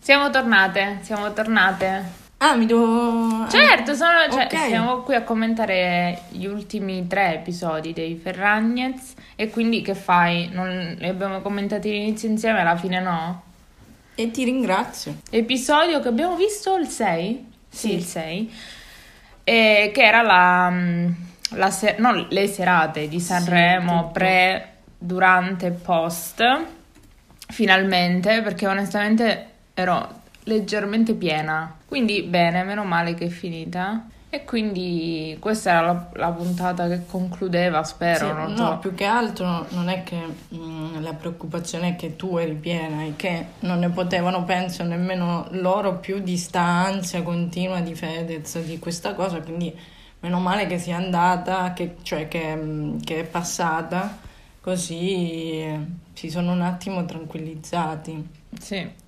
Siamo tornate, siamo tornate. Ah, mi devo... Certo, sono, cioè, Ok. siamo qui a commentare gli ultimi tre episodi dei Ferragnez e quindi che fai? Non li abbiamo commentati all'inizio insieme, alla fine no? E ti ringrazio. Episodio che abbiamo visto il 6? Sì, Sì. il 6. E che era la, mm, la se- no, le serate di Sanremo tutto. pre, durante e post. Finalmente, perché onestamente ero leggermente piena. Quindi bene, meno male che è finita. E quindi questa era la, la puntata che concludeva, spero. Sì, non no, so. più che altro non è che mm, la preoccupazione è che tu eri piena e che non ne potevano, penso, nemmeno loro più di sta ansia continua di Fedez di questa cosa, quindi meno male che sia andata, che, cioè che, mm, che è passata, così si sono un attimo tranquillizzati. Sì,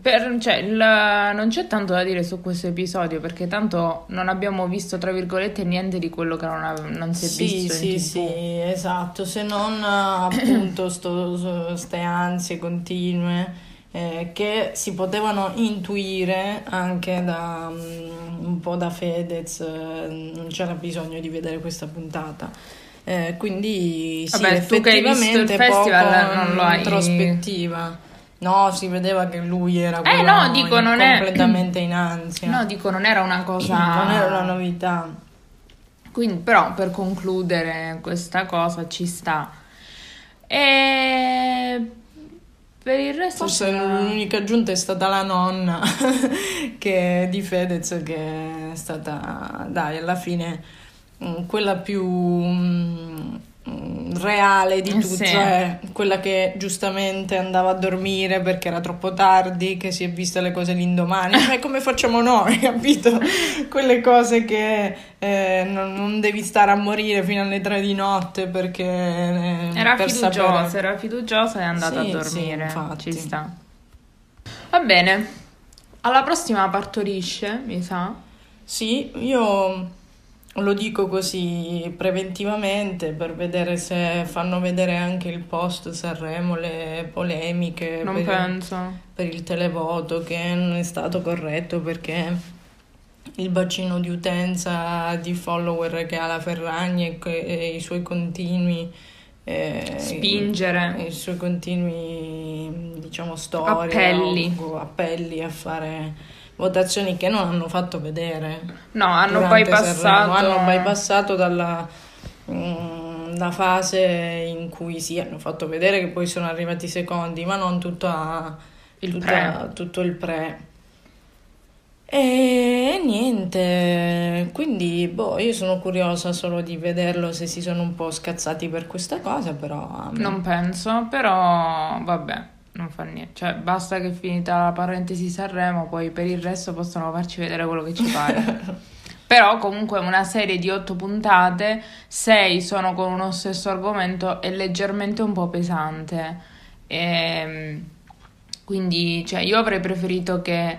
per- cioè, il- non c'è tanto da dire su questo episodio perché tanto non abbiamo visto, tra virgolette, niente di quello che non, ave- non si è Sì, visto sì, sì, esatto, se non eh, appunto sto, so- ste ansie continue eh, che si potevano intuire anche da mm, un po' da Fedez, eh, non c'era bisogno di vedere questa puntata. Eh, quindi sì, Vabbè, tu che hai visto il effettivamente festival poco non lo hai- introspettiva. No, si vedeva che lui era Eh, no, dico, non è- completamente in ansia. No, dico, non era una cosa... non era una novità. Quindi, però, per concludere questa cosa ci sta. E per il resto... Forse c'era- l'unica aggiunta è stata la nonna che, di Fedez che è stata, dai, alla fine mm, quella più mm, reale di Eh, tutte, sì. cioè quella che giustamente andava a dormire perché era troppo tardi, che si è vista le cose l'indomani, cioè come facciamo noi, capito? Quelle cose che eh, non, non devi stare a morire fino alle tre di notte perché... eh, Era per fiduciosa, sapere- era fiduciosa e è andata Sì, a sì, dormire. infatti. Ci sta. Va bene. Alla prossima partorisce, mi sa. Sì, io lo dico così preventivamente per vedere se fanno vedere anche il post Sanremo, le polemiche Non per, penso. per il televoto che non è stato corretto perché il bacino di utenza di follower che ha la Ferragni e, e i suoi continui eh, Spingere. i suoi continui diciamo storie Appelli. o appelli a fare votazioni che non hanno fatto vedere No, hanno bypassato. Hanno bypassato dalla mm, la fase in cui sì, hanno fatto vedere che poi sono arrivati i secondi, ma non tutta, Il tutta- tutto il pre. E niente, quindi boh, io sono curiosa solo di vederlo se si sono un po' scazzati per questa cosa, però Non penso, però vabbè, non fa niente. Cioè, basta che è finita la parentesi Sanremo, poi per il resto possono farci vedere quello che ci pare. Però comunque una serie di otto puntate, sei sono con uno stesso argomento, è leggermente un po' pesante. Ehm, quindi, cioè, io avrei preferito che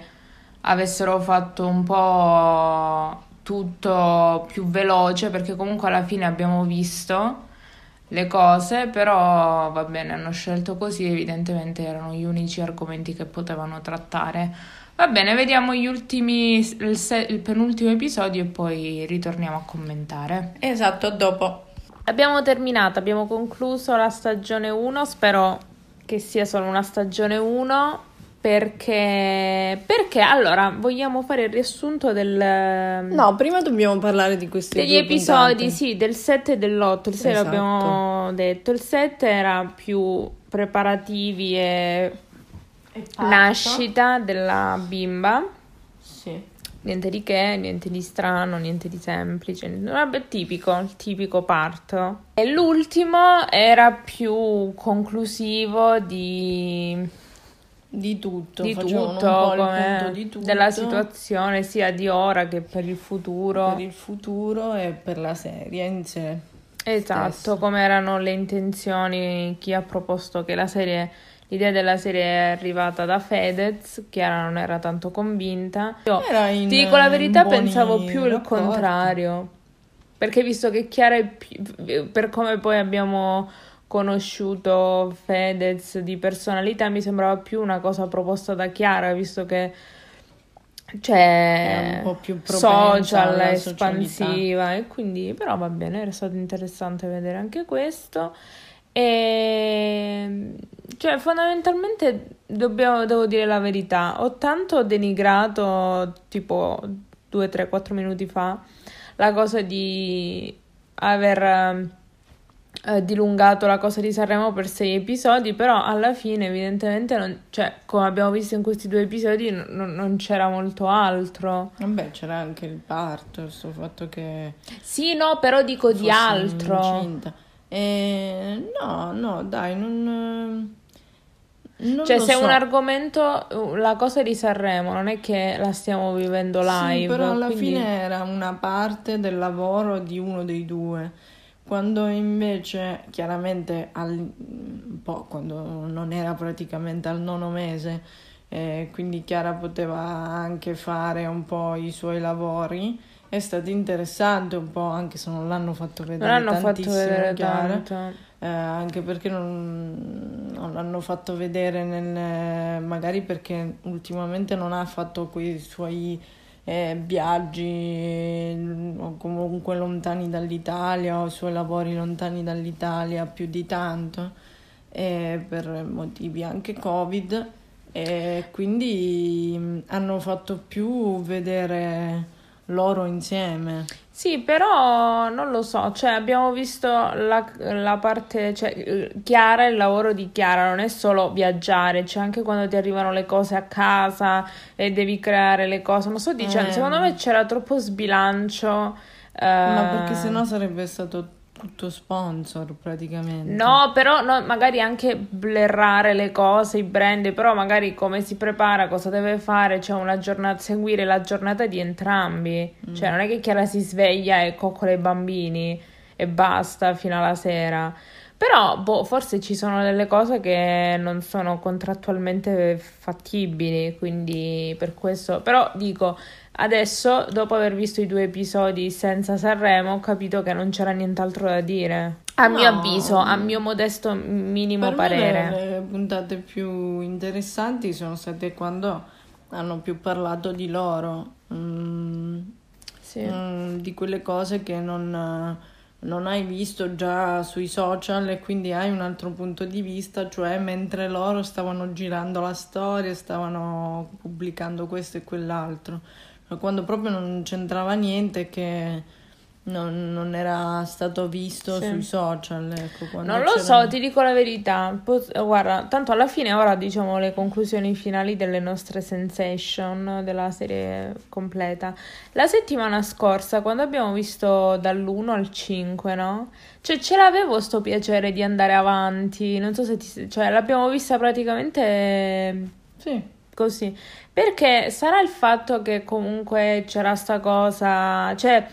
avessero fatto un po' tutto più veloce, perché comunque alla fine abbiamo visto le cose, però va bene, hanno scelto così, evidentemente erano gli unici argomenti che potevano trattare. Va bene, vediamo gli ultimi, il, se- il penultimo episodio e poi ritorniamo a commentare. Esatto, dopo. Abbiamo terminato, abbiamo concluso la stagione 1, spero che sia solo una stagione 1 perché perché allora vogliamo fare il riassunto del No, prima dobbiamo parlare di questi degli due episodi, puntate. sì, del 7 e dell'8. Il 6 Esatto. l'abbiamo detto. Il 7 era più preparativi e E nascita della bimba. Sì. Niente di che, niente di strano, niente di semplice. Vabbè, tipico, il tipico parto. E l'ultimo era più conclusivo di, Di tutto, di tutto, di tutto della situazione sia di ora che per il futuro. per il futuro e per la serie in sé. Esatto, stesso. come erano le intenzioni, chi ha proposto che la serie l'idea della serie è arrivata da Fedez, Chiara non era tanto convinta. Io in- ti dico la verità, pensavo più il contrario. Perché visto che Chiara è più, per come poi abbiamo conosciuto Fedez di personalità, mi sembrava più una cosa proposta da Chiara, visto che c'è un po' più social espansiva e quindi però va bene, era stato interessante vedere anche questo. E cioè, fondamentalmente dobbiamo, devo dire la verità, ho tanto denigrato tipo 2, 3, 4 minuti fa la cosa di aver eh, dilungato la cosa di Sanremo per sei episodi, però alla fine evidentemente, non, cioè, come abbiamo visto in questi due episodi, non, non- c'era molto altro. Vabbè, c'era anche il parto, il suo fatto che Sì, no, però dico di altro. incinta. Eh, no, no, dai, non... non Cioè, se è so. un argomento, uh, la cosa di Sanremo non è che la stiamo vivendo live. Sì, però alla quindi- fine era una parte del lavoro di uno dei due. Quando invece, chiaramente, al, un po' quando non era praticamente al nono mese, eh, quindi Chiara poteva anche fare un po' i suoi lavori, è stato interessante un po', anche se non l'hanno fatto Non vedere fatto tantissimo vedere Chiara. tanto. Eh, anche perché non, non l'hanno fatto vedere nel, magari perché ultimamente non ha fatto quei suoi eh, viaggi mm, o comunque lontani dall'Italia o i suoi lavori lontani dall'Italia più di tanto eh, per motivi anche Covid. E quindi mm, hanno fatto più vedere loro insieme. Sì, però non lo so, cioè abbiamo visto la, la parte, cioè Chiara, il lavoro di Chiara non è solo viaggiare, c'è anche quando ti arrivano le cose a casa e devi creare le cose, ma sto dicendo, Eh. secondo me c'era troppo sbilancio. eh, Ma perché sennò sarebbe stato tutto sponsor praticamente. No, però no, magari anche blerrare le cose, i brand, però magari come si prepara, cosa deve fare, cioè una giornata, seguire la giornata di entrambi. Cioè non è che Chiara si sveglia e coccola i bambini e basta fino alla sera. Però, boh, forse ci sono delle cose che non sono contrattualmente fattibili, quindi per questo... Però dico, adesso, dopo aver visto i due episodi senza Sanremo, ho capito che non c'era nient'altro da dire. A mio No. avviso, a mio modesto minimo Per me parere. le, le puntate più interessanti sono state quando hanno più parlato di loro, mm, Sì. mm, di quelle cose che non, non hai visto già sui social e quindi hai un altro punto di vista, cioè mentre loro stavano girando la storia, stavano pubblicando questo e quell'altro, quando proprio non c'entrava niente che non, non era stato visto Sì. sui social. Ecco, Non lo so, ti dico la verità. Pos- guarda, tanto alla fine ora diciamo le conclusioni finali delle nostre sensation della serie completa. La settimana scorsa, quando abbiamo visto dall'1 al 5, no? Cioè, ce l'avevo sto piacere di andare avanti. Non so se ti... Cioè, l'abbiamo vista praticamente Sì, così. Perché sarà il fatto che comunque c'era sta cosa, cioè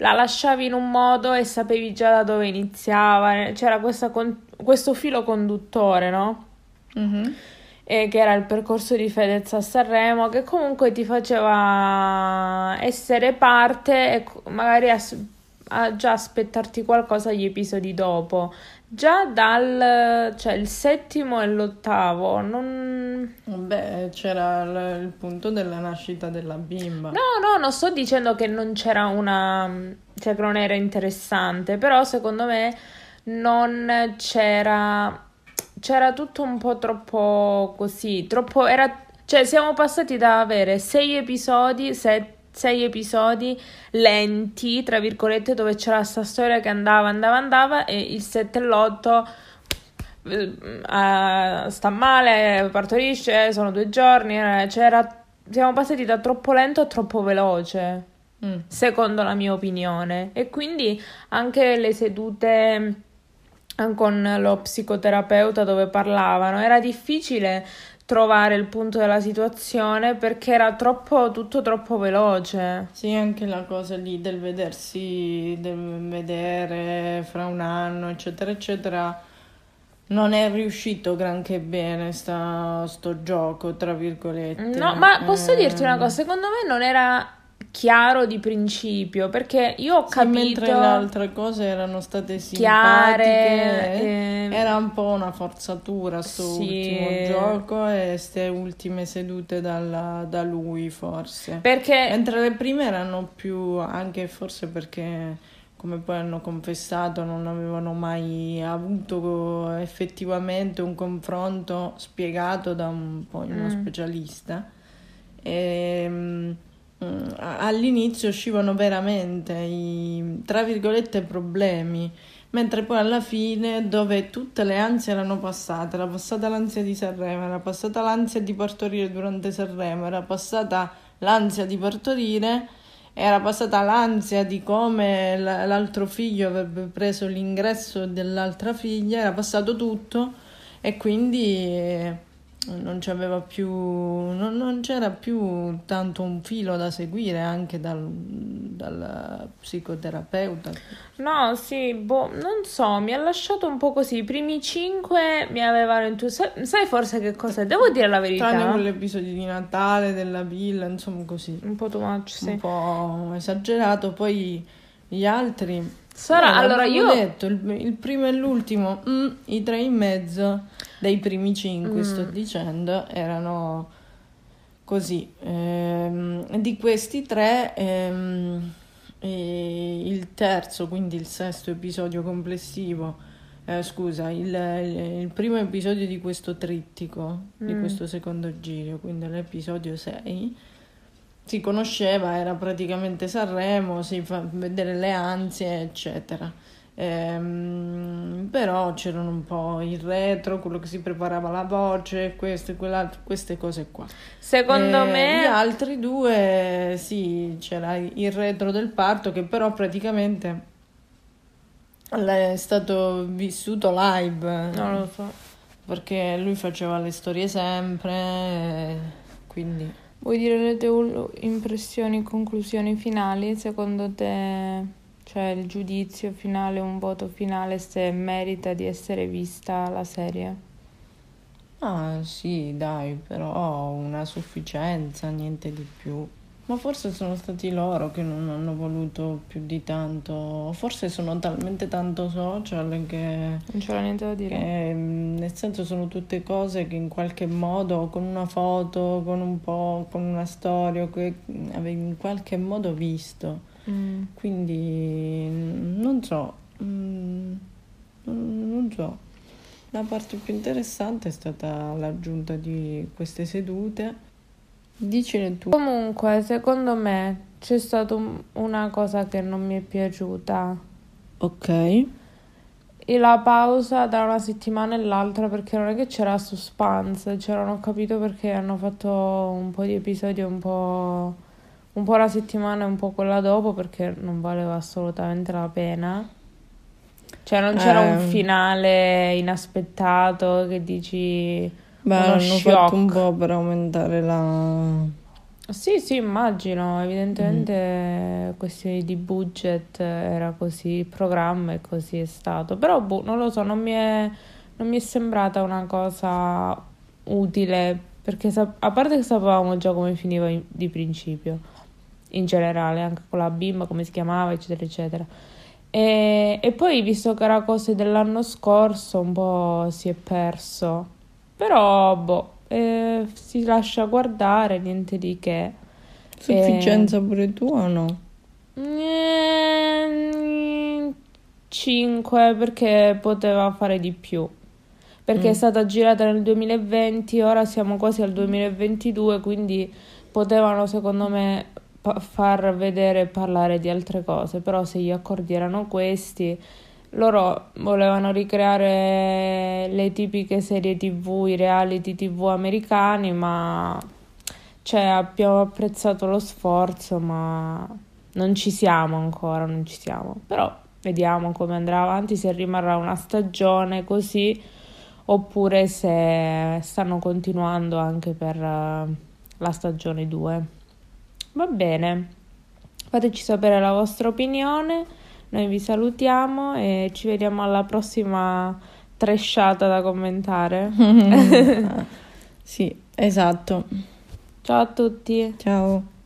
la lasciavi in un modo e sapevi già da dove iniziava, c'era questa con- questo filo conduttore, no? Mhm. E che era il percorso di Fedez a Sanremo, che comunque ti faceva essere parte e magari as- a già aspettarti qualcosa gli episodi dopo. Già dal, cioè il settimo e l'ottavo, non... Beh, c'era il, il punto della nascita della bimba. No, no, non sto dicendo che non c'era una, cioè che non era interessante, però secondo me non c'era, c'era tutto un po' troppo così, troppo, era, cioè siamo passati da avere sei episodi, se- sei episodi lenti, tra virgolette, dove c'era sta storia che andava, andava, andava e il 7 e l'8 eh, sta male, partorisce, sono due giorni, eh, c'era, siamo passati da troppo lento a troppo veloce, Mm. secondo la mia opinione. E quindi anche le sedute eh, con lo psicoterapeuta dove parlavano, era difficile trovare il punto della situazione perché era troppo, tutto troppo veloce. Sì, anche la cosa lì del vedersi, del vedere fra un anno, eccetera, eccetera, non è riuscito granché bene sta, sto gioco, tra virgolette. No, ma posso Eh, dirti una cosa, secondo me non era chiaro di principio, perché io ho sì, capito mentre le altre cose erano state chiare, simpatiche, ehm, era un po' una forzatura sto Sì. ultimo gioco e queste ultime sedute dalla- da lui forse. perché Mentre le prime erano più, anche forse perché, come poi hanno confessato, non avevano mai avuto effettivamente un confronto spiegato da un, poi uno Mm. specialista. E, a- all'inizio uscivano veramente i, tra virgolette, problemi. Mentre poi alla fine, dove tutte le ansie erano passate, era passata l'ansia di Sanremo, era passata l'ansia di partorire durante Sanremo, era passata l'ansia di partorire, era passata l'ansia di come l'altro figlio avrebbe preso l'ingresso dell'altra figlia, era passato tutto e quindi eh, non c'aveva più, non, non c'era più tanto un filo da seguire anche dal, dal psicoterapeuta. No, sì, boh, non so, mi ha lasciato un po' così. I primi cinque mi avevano entusiasmato. Sai forse che cos'è? Devo dire la verità. Tranne quell'episodio di Natale, della villa, insomma così. Un po' too much, sì. Un po' esagerato, poi gli altri... Sarà, Eh, allora io... detto, il, il primo e l'ultimo, mm, i tre in mezzo dei primi cinque, Mm. sto dicendo, erano così. Ehm, di questi tre, ehm, eh, il terzo, quindi il sesto episodio complessivo, eh, scusa, il, il primo episodio di questo trittico, di Mm. questo secondo giro, quindi l'episodio 6, si conosceva, era praticamente Sanremo, si fa vedere le ansie, eccetera. Ehm, però c'erano un po' il retro, quello che si preparava la voce, questo e quell'altro, queste cose qua. Secondo Eh, me... Gli altri due, sì, c'era il retro del parto che però praticamente è stato vissuto live. Non lo so. Perché lui faceva le storie sempre, eh, quindi... Vuoi dire le tue impressioni, conclusioni finali? Secondo te, cioè il giudizio finale, un voto finale, se merita di essere vista la serie? Ah, sì, dai, però una sufficienza, niente di più. Ma forse sono stati loro che non hanno voluto più di tanto. Forse sono talmente tanto social che, Non c'era niente da dire. che, mm, nel senso sono tutte cose che in qualche modo, con una foto, con un po', con una storia, che avevi in qualche modo visto. Mm. Quindi non so, mm, non so. La parte più interessante è stata l'aggiunta di queste sedute. Dicene tu. Comunque, secondo me c'è stata un- una cosa che non mi è piaciuta. Ok. E la pausa da una settimana all'altra perché non è che c'era suspense, cioè non ho capito perché hanno fatto un po' di episodi un po', un po' la settimana e un po' quella dopo perché non valeva assolutamente la pena. Cioè non c'era un Eh. finale inaspettato che dici Beh, uno hanno shock. fatto un po' per aumentare la... Sì, sì, immagino, evidentemente questioni di budget era così, il programma e così è stato, però boh, non lo so, non mi è, non mi è sembrata una cosa utile, perché sa- a parte che sapevamo già come finiva in- di principio, in generale, anche con la bimba, come si chiamava, eccetera, eccetera. E, e poi, visto che era cose dell'anno scorso, un po' si è perso, però boh, eh, si lascia guardare, niente di che. Sufficienza pure tu o no? 5 perché poteva fare di più. Perché Mm. è stata girata nel 2020, ora siamo quasi al 2022, quindi potevano secondo me pa- far vedere e parlare di altre cose. Però se gli accordi erano questi, loro volevano ricreare le tipiche serie TV, i reality TV americani, ma cioè, abbiamo apprezzato lo sforzo, ma non ci siamo ancora, non ci siamo. Però vediamo come andrà avanti, se rimarrà una stagione così, oppure se stanno continuando anche per eh, la stagione 2. Va bene, fateci sapere la vostra opinione. Noi vi salutiamo e ci vediamo alla prossima trashata da commentare. sì, esatto. Ciao a tutti. Ciao.